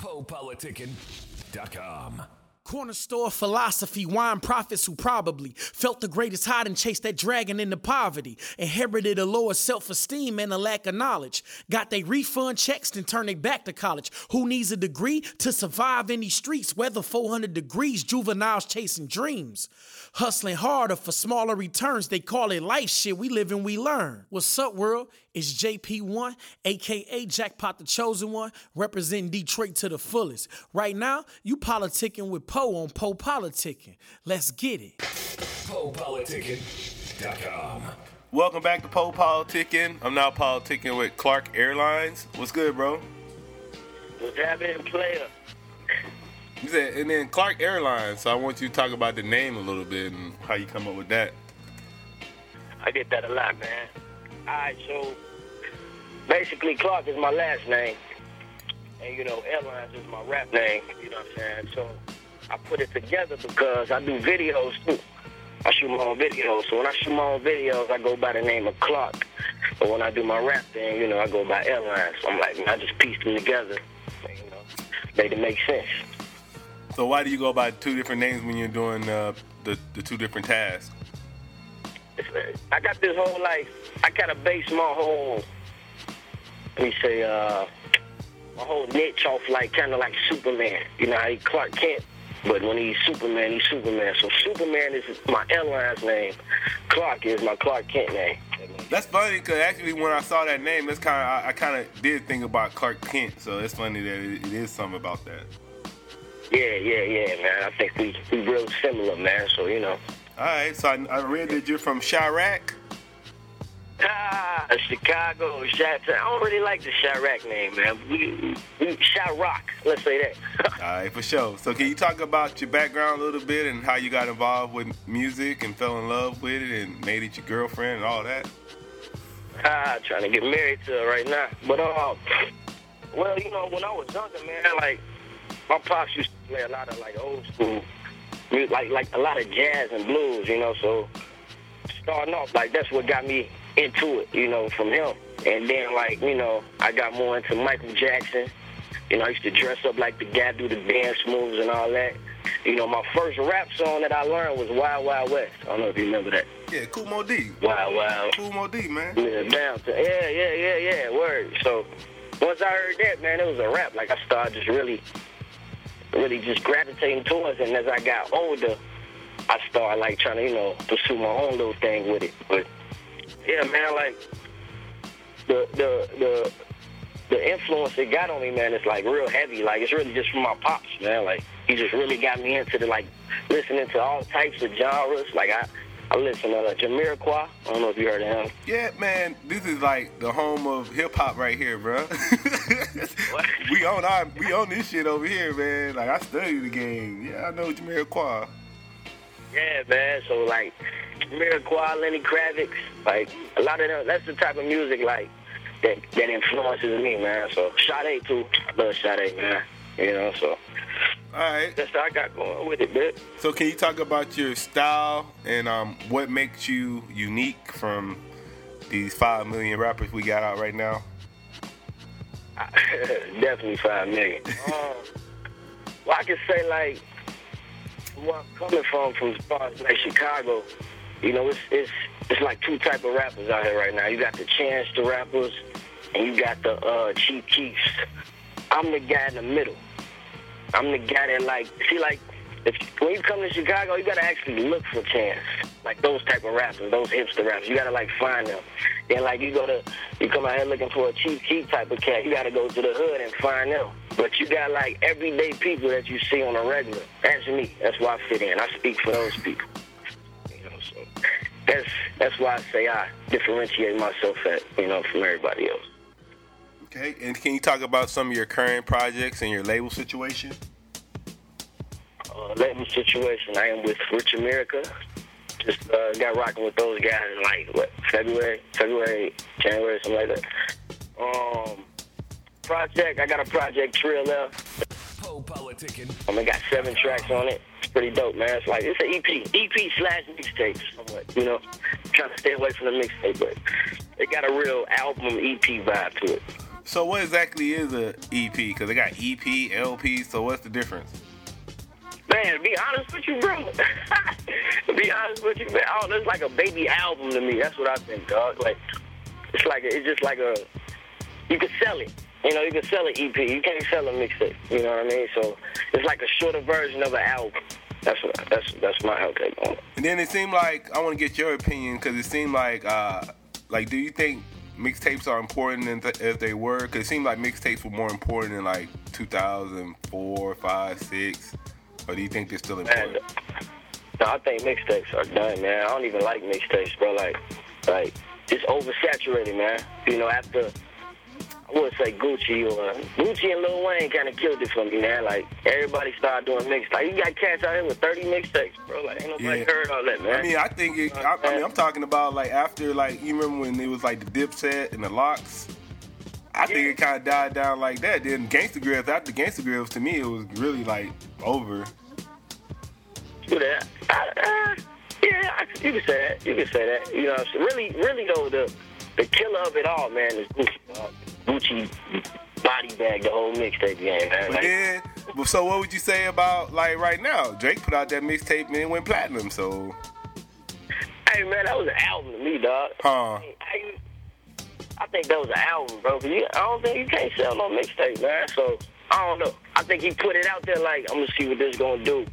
PoePoliticking.com. Corner store philosophy, wine prophets who probably felt the greatest hide and chased that dragon into poverty, inherited a lower self esteem and a lack of knowledge. Got they refund checks and turn they back to college. Who needs a degree to survive in these streets? Weather 400 degrees, juveniles chasing dreams. Hustling harder for smaller returns. They call it life shit. We live and we learn. What's up, world? It's JP1, aka Jackpot the Chosen One, representing Detroit to the fullest. Right now, you politicking with Poe on Poe Politicking. Let's get it. PoePoliticking.com. Welcome back to Poe Politicking. I'm now politicking with Clark Airlines. What's good, bro? What's happening, player? You said, and then Clark Airlines. So I want you to talk about the name a little bit and how you come up with that. I get that a lot, man. Alright, so basically Clark is my last name. And you know, Airlines is my rap name, you know what I'm saying? So I put it together because I do videos too. I shoot my own videos. So when I shoot my own videos, I go by the name of Clark. But when I do my rap thing, you know, I go by Airlines. So I'm like, man, I just pieced them together. And, you know, made it make sense. So why do you go by two different names when you're doing uh, the the two different tasks? I got this whole like I kind of base my whole let me say uh my whole niche off like kind of like Superman. You know how he Clark Kent, but when he's Superman, he's Superman. So Superman is my airline's name. Clark is my Clark Kent name. That's funny because actually when I saw that name, that's kind of I, I kind of did think about Clark Kent. So it's funny that it, it is something about that. Yeah, yeah, yeah, man. I think we we real similar, man. So you know. All right. So I, I read that you're from Chiraq. Ah, Chicago, Chiraq. I don't really like the Chiraq name, man. We, we Chiraq, let's say that. All right, for sure. So can you talk about your background a little bit and how you got involved with music and fell in love with it and made it your girlfriend and all that? ah, trying to get married to her right now. But um, well, you know, when I was younger, man, like my pops used to play a lot of like old school, like like a lot of jazz and blues, you know. So starting off, like that's what got me into it, you know, from him. And then like you know, I got more into Michael Jackson. You know, I used to dress up like the guy, do the dance moves and all that. You know, my first rap song that I learned was Wild Wild West. I don't know if you remember that. Yeah, Kool Moe Dee. Wild Wild. Kool Moe Dee, man. Yeah, down to yeah, yeah, yeah, yeah. Word. So once I heard that, man, it was a rap. Like I started just really, really just gravitating towards it. And as I got older, I started like trying to, you know, pursue my own little thing with it. But yeah, man, like the the the the influence it got on me, man, is like real heavy. Like it's really just from my pops, man. Like he just really got me into the like listening to all types of genres. Like I. I listen to uh, Jamiroquai. I don't know if you heard of him. Yeah, man, this is like the home of hip hop right here, bro. we own our, we own this shit over here, man. Like I study the game. Yeah, I know Jamiroquai. Yeah, man. So like Jamiroquai, Lenny Kravitz, like a lot of them. That's the type of music like that that influences me, man. So Sade too. I love Sade, man. You know, so All right. that's what I got going with it, man. So can you talk about your style and um, what makes you unique from these five million rappers we got out right now? Definitely five million. um, well, I can say like where I'm coming from, from as like Chicago, you know, it's it's it's like two type of rappers out here right now. You got the Chance the rappers, and you got the uh, Chief Keefs. I'm the guy in the middle. I'm the guy that like see like if when you come to Chicago, you gotta actually look for Chance, like those type of rappers, those hipster rappers. You gotta like find them. Then like you go to you come out here looking for a Chief Keef type of cat. You gotta go to the hood and find them. But you got like everyday people that you see on a regular. That's me. That's why I fit in. I speak for those people. You know, so that's that's why I say I differentiate myself at you know from everybody else. Okay. And can you talk about some of your current projects and your label situation? uh, label situation. I am with Rich America. Just uh, got rocking with those guys in like what February, February, January, something like that. Um, project. I got a project Trill F. PoePoliticking. Um, I got seven tracks on it. Pretty dope, man. It's like it's an EP, EP slash mixtape, somewhat. You know, trying to stay away from the mixtape, but it got a real album EP vibe to it. So what exactly is a EP? Because they got EP, LP. So what's the difference? Man, to be honest with you, bro. be honest with you, man, oh, it's like a baby album to me. That's what I think, dog. Like, it's like a, it's just like a. You can sell it. You know, you can sell an EP. You can't sell a mixtape. You know what I mean? So it's like a shorter version of an album. That's what, that's that's my outtake on it. And then it seemed like I want to get your opinion because it seemed like uh, like do you think mixtapes are important in th- as they were? Because it seemed like mixtapes were more important in like 2004, 5, 6. Or do you think they're still important? no, I think mixtapes are done, man. I don't even like mixtapes, bro. Like, like it's oversaturated, man. You know, after I would say Gucci or Gucci and Lil Wayne kind of killed it for me, man. Like everybody started doing mixtapes. Like you got cats out here with 30 mixtapes, bro. Like ain't nobody Yeah. heard all that, man. I mean, I think it. I, I mean, I'm talking about like after like you remember when it was like the Dipset and the Lox. I think it kind of died down like that. Then Gangsta Grillz after Gangsta Grillz to me it was really like over. do that. I, uh, yeah, you can say that. You can say that. You know, I'm saying? really, really though, the the killer of it all, man, is Gucci. dog. Gucci body bag the whole mixtape game, man. But Like, then, so what would you say about like right now? Drake put out that mixtape and it went platinum. So, hey, man, that was an album to me, dog. huh? I, I think that was an album, bro. you, I don't think you can't sell no mixtape, man. So I don't know. I think he put it out there like I'm gonna see what this gonna do,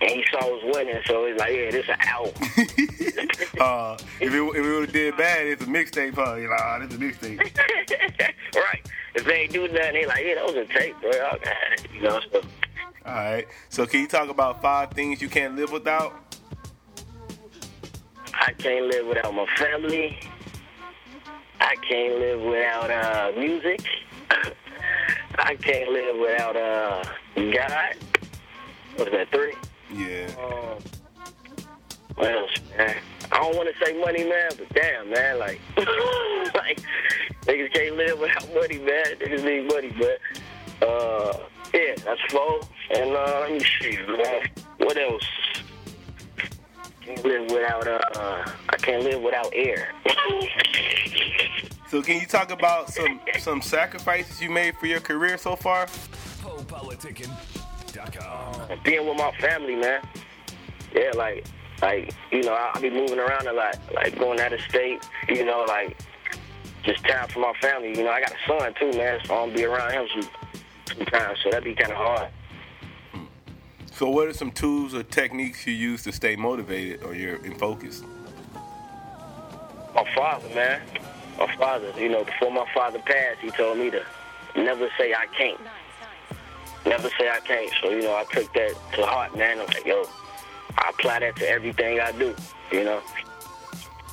and he saw was winning, so he's like, yeah, this an album. uh, if it if it would have did bad, it's a mixtape. Huh? You know, ah, this a mixtape. right. If they ain't do nothing, they like, yeah, that was a tape, bro. You know, so All right. So, can you talk about five things you can't live without? I can't live without my family. I can't live without uh, music. I can't live without uh, God. What's that, three? Yeah. Um, what else, man? I don't want to say money, man, but damn, man, like, like niggas can't live without money, man. Niggas need money, but uh, yeah, that's four. And uh, let me see, man. What else? Can't live without uh, I can't live without air. So, can you talk about some some sacrifices you made for your career so far? PoePoliticking.com. being with my family, man. Yeah, like, like you know, I, I be moving around a lot, like going out of state. You know, like just time for my family. You know, I got a son too, man, so I'm gonna be around him some sometimes. So that'd be kind of hard. So, what are some tools or techniques you use to stay motivated or you're in focus? My father, man, my father. You know, before my father passed, he told me to never say I can't. Never say I can't. So you know, I took that to heart, man. I'm like, yo, I apply that to everything I do. You know.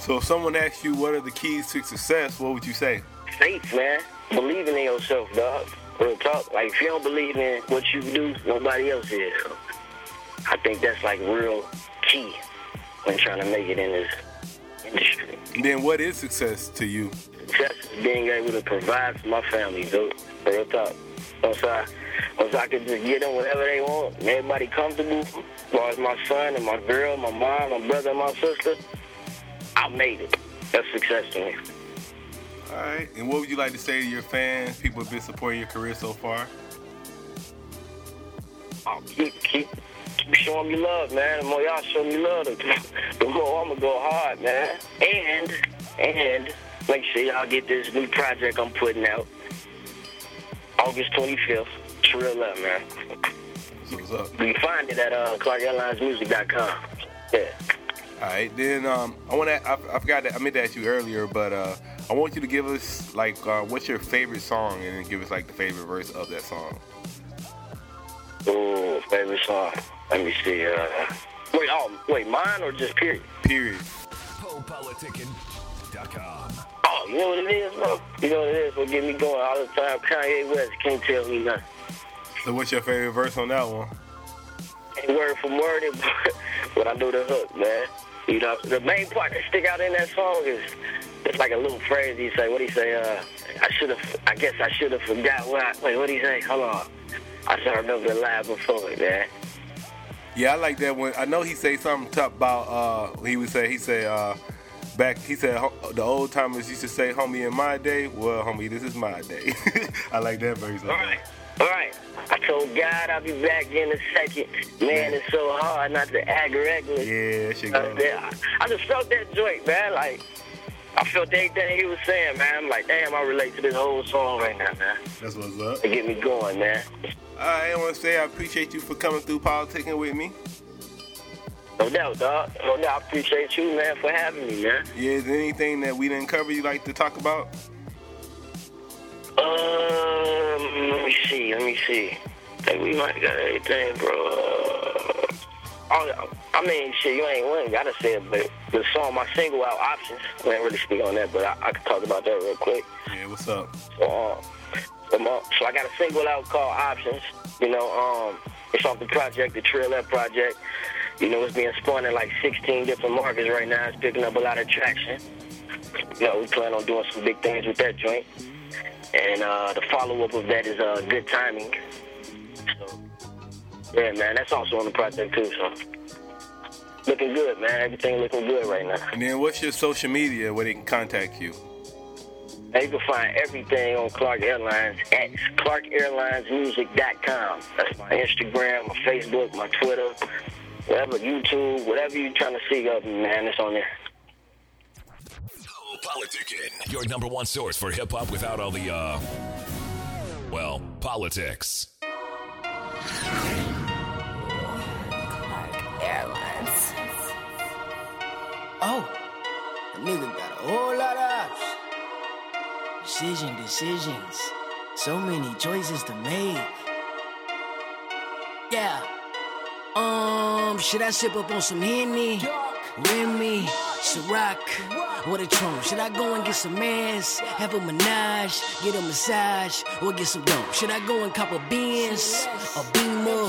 So, if someone asks you what are the keys to success, what would you say? faith, man. Believing in yourself, dog. Real talk. Like if you don't believe in what you do, nobody else is. So I think that's like real key when trying to make it in this industry. And then, what is success to you? Success is being able to provide for my family, dude. Real talk. Once I, once I can just get them whatever they want, everybody comfortable, as far as my son and my girl, my mom, my brother, and my sister, I made it. That's success to me. All right. And what would you like to say to your fans, people who've been supporting your career so far? I'll keep keep keep showing me love, man. The more y'all show me love, the, the more I'ma go hard, man. And and make sure y'all get this new project I'm putting out. August 25th. It's real love, man. So what's up? You can find it at uh, ClarkAirlinesMusic.com. Yeah. All right, then um, I want to. I, I forgot that I meant to ask you earlier, but uh, I want you to give us like uh, what's your favorite song, and then give us like the favorite verse of that song. Ooh, favorite song. Let me see. Uh, wait, oh, wait, mine or just period? Period. PoePoliticking.com. Oh, you know what it is, bro? You know what it is? What get me going all the time? Kanye West can't tell me nothing. So what's your favorite verse on that one? Word for word, but I do the hook, man. You know, the main part that stick out in that song is it's like a little phrase he say. What he say? Uh, I should have. I guess I should have forgot what. I, wait, what he say? Hold on. I should remember the line before it, man. Yeah, I like that one. I know he say something tough about. Uh, he would say he say uh, back. He said "Ho- the old timers used to say, "Homie, in my day." Well, homie, this is my day. I like that verse. All right. All right. I told God I'll be back in a second. Man, it's so hard not to act reckless. Yeah, that shit Uh, going. I I just felt that joint, man. Like, I felt everything he was saying, man. I'm like, damn, I relate to this whole song right now, man. That's what's up. It get me going, man. All right, I want to say I appreciate you for coming through politicking with me. No doubt, dog. No doubt. I appreciate you, man, for having me, man. Yeah, is there anything that we didn't cover you like to talk about? Um, let me see. Let me see. think we might got everything, bro. Uh, oh, I mean, shit, you ain't, ain't gotta say it, but the song, my single out, Options, we ain't really speak on that, but I, I can talk about that real quick. Yeah, what's up? So, um, so, my- so I got a single out called Options. You know, um, it's off the project, the Trail Up project. You know, it's being spun in like 16 different markets right now. It's picking up a lot of traction. You know, we plan on doing some big things with that joint. And uh, the follow-up of that is uh, Good Timing. So, yeah, man, that's also on the project too. So, looking good, man. Everything looking good right now. And then what's your social media where they can contact you? Now you can find everything on Clark Airlines at ClarkAirlinesMusic.com. That's my Instagram, my Facebook, my Twitter, whatever, YouTube, whatever you're trying to see of me, man, it's on there. Politicking, your number one source for hip hop without all the, uh, well, politics. Clark Airlines. Oh, a nigga got a whole lot of options. Decision, decisions. So many choices to make. Yeah. Um, should I sip up on some Henny? Remy, Ciroc, what a Trump? Should I go and get some ass, have a menage, get a massage, or get some dope? Should I go and cop a Benz, a Beamer,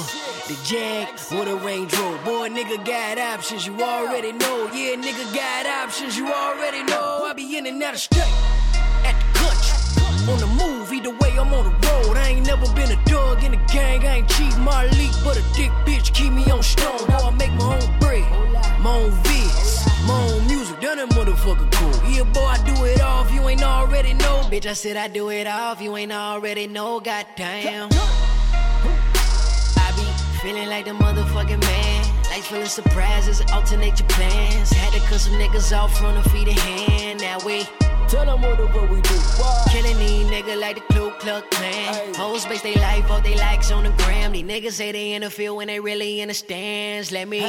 the Jag, or the Range Rover? Boy, nigga got options, you already know. Yeah, nigga got options, you already know. I be in and out of state, at the country. On the move, either way, I'm on the road. I ain't never been a dog in the gang. I ain't cheat my leak, but a dick bitch keep me on stone. Boy, I make my own bread, my own vids, my own music. Done that motherfucker cool. Yeah, boy, I do it all if you ain't already know. Bitch, I said I do it all if you ain't already know. Goddamn. I be feeling like the motherfucking man. Full of surprises, alternate your plans. Had to cut some niggas off from the feet of hand. That way. Tell them what the fuck we do. Killing these niggas like the Ku Klux Klan. Hoes base they life, all they likes on the gram. These niggas say they in the field when they really in the stands. Let me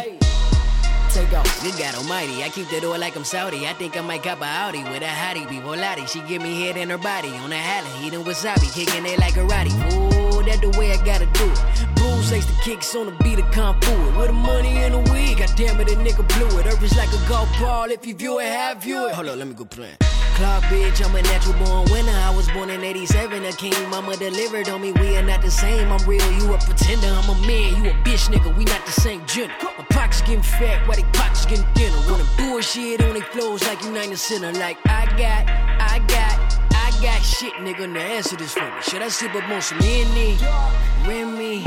take off. Good God Almighty, I keep the door like I'm Saudi. I think I might cop a Audi with a hottie. Be Volati. She give me head in her body on a Halley. Eating wasabi, kicking it like a Roddy. Ooh, that the way I gotta do it. Bruce likes the kicks on the beat of Kung Fu. With the money in the wig, God damn it, a nigga blew it. Earth is like a golf ball. If you view it, have view it. Hold on, let me go play. Clark, bitch, I'm a natural born winner. I was born in 87, a king. Mama delivered on me, we are not the same. I'm real, you a pretender. I'm a man, you a bitch, nigga. We not the same gender. My pockets getting fat, while they pockets getting thinner. Wanna bullshit on they flows like United Center. Like, I got, I got, I got shit, nigga. Now answer this for me. Should I sip up on some Henny, Remy,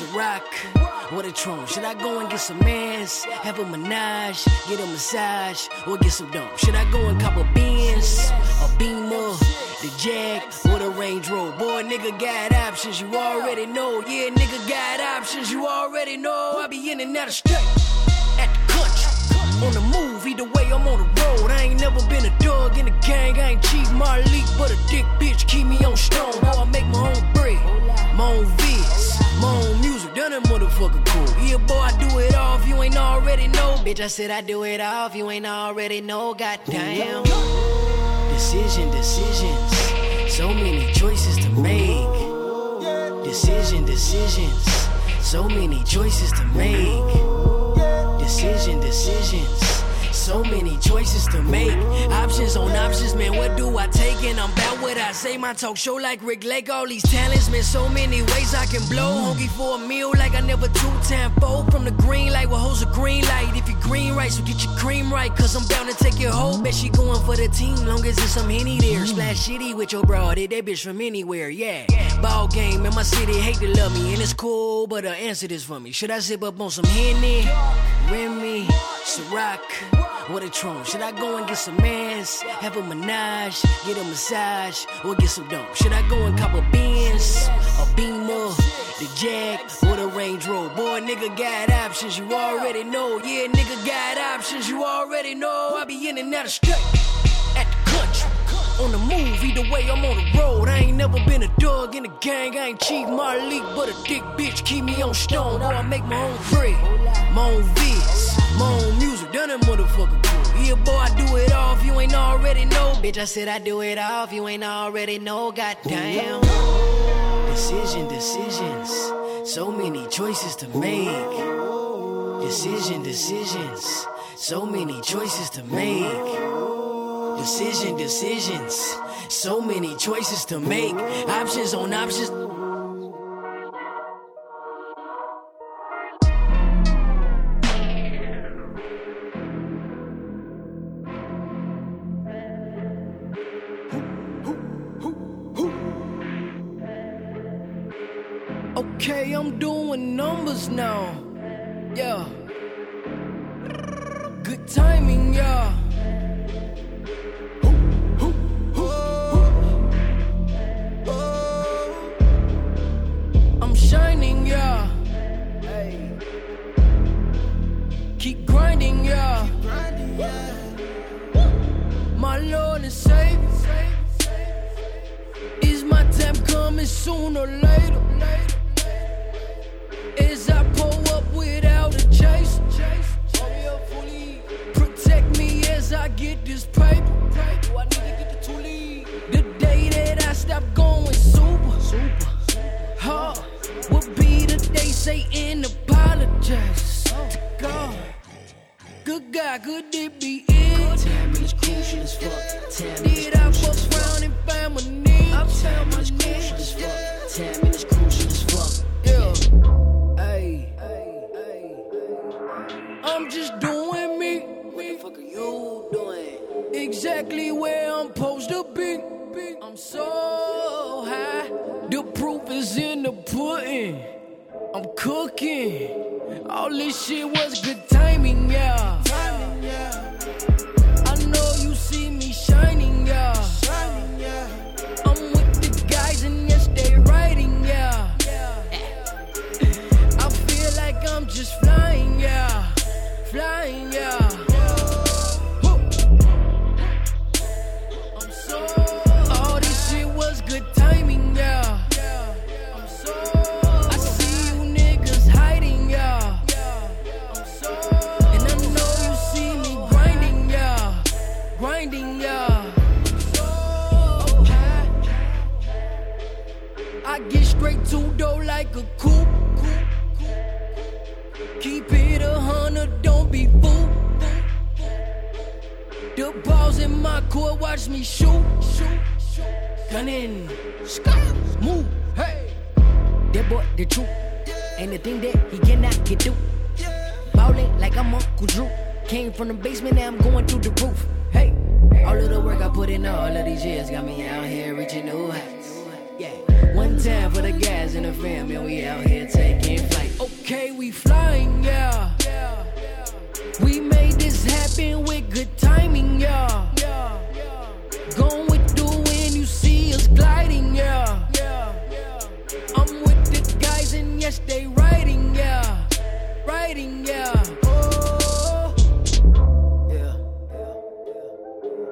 Ciroc, or the Tron? Should I go and get some ass, have a menage, get a massage, or get some dope? Should I go and cop a Benz, a Beamer, the Jag, or the Range Rover? Boy, nigga got options, you already know. Yeah, nigga got options, you already know. I be in and out of state, at the country. On the move, either way, I'm on the road. I ain't never been a dog in the gang. I ain't cheat my leak, but a dick bitch keep me on stone. Boy, motherfucker cool. Yeah, boy, I do it all if you ain't already know. Bitch, I said I do it all if you ain't already know. Goddamn. Decision, decisions. So many choices to make. Decision, decisions. So many choices to make. Decision, decisions. So many choices to make. Options on options, man. What do I take? And I'm about what I say. My talk show like Ricki Lake. All these talents, man. So many ways I can blow. Hungry for a meal like I never two time fold. From the green light, what holds a green light? If you green right, so get your cream right. Cause I'm bound to take your whole. Bet she going for the team. Long as it's some henny there. Splash shitty with your broad. Hit that bitch from anywhere, yeah. Ball game in my city, hate to love me. And it's cool, but uh, answer this for me. Should I zip up on some Henny, Remy, Ciroc, what a tron. Should I go and get some mans, have a menage, get a massage, or get some dope? Should I go and cop a Benz, a Beamer, the Jag, or the Range Rover? Boy, nigga got options, you already know. Yeah, nigga got options, you already know. I be in and out of straight at the country. On the move, either way, I'm on the road. I ain't never been a dog in the gang. I ain't Chief Malik, but a dick bitch keep me on stone. Boy, I make my own bread, my own vids, my own music. Done that motherfucker cool. Yeah, boy, I do it all if you ain't already know. Bitch, I said I do it all if you ain't already know. Goddamn. Decision, decisions. So many choices to make. Decision, decisions. So many choices to make. Decision, decisions. So many choices to make. Options on options. Okay, I'm doing numbers now. Yeah. Good timing, yeah. Is my time coming sooner or later? As I pull up without a chase. Protect me as I get this paper. The day that I stop going super, super hard will be the day Satan apologize to God. Good God, could it be crucial as fuck. Time Did I fuck around and my nigga? I found my nigga. Time is crucial as fuck. Yeah. Hey. I'm just doing me. What the fuck are you doing? Exactly where I'm supposed to be. I'm so high. The proof is in the pudding. I'm cooking. All this shit was good timing, yeah. Flying, yeah. Ain't the thing that he cannot get through. Ballin' like I'm Uncle Drew. Came from the basement, now I'm going through the roof. Hey, all of the work I put in all of these years got me out here reaching new heights. Yeah, one time for the guys in the fam, and we out here taking flight. Okay, we flying, yeah. We made this happen with good timing, yeah. Going with the wind, you see us gliding, yeah. Yes, they riding, yeah. Riding, yeah. Oh, yeah.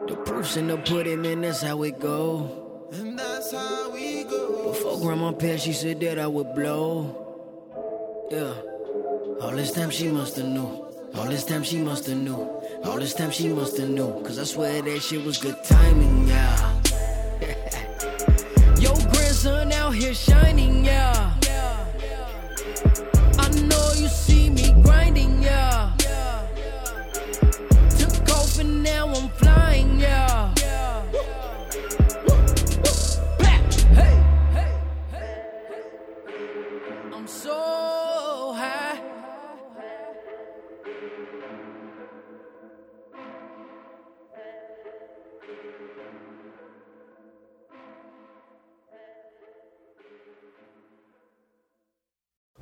The proof's in the pudding, and that's how it go. And that's how we go. Before grandma passed, she said that I would blow. Yeah. All this time she must have knew. All this time she must have knew. All this time she must have knew. Cause I swear that shit was good timing, yeah. Your grandson out here shining, yeah.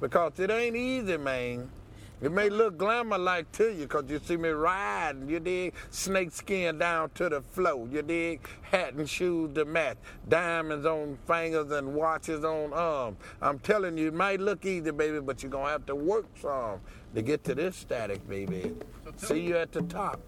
Because it ain't easy, man. It may look glamour like to you because you see me riding, you dig? Snake skin down to the floor, you dig? Hat and shoes to match, diamonds on fingers and watches on arms. I'm telling you, it might look easy, baby, but you're going to have to work some to get to this static, baby. See you at the top.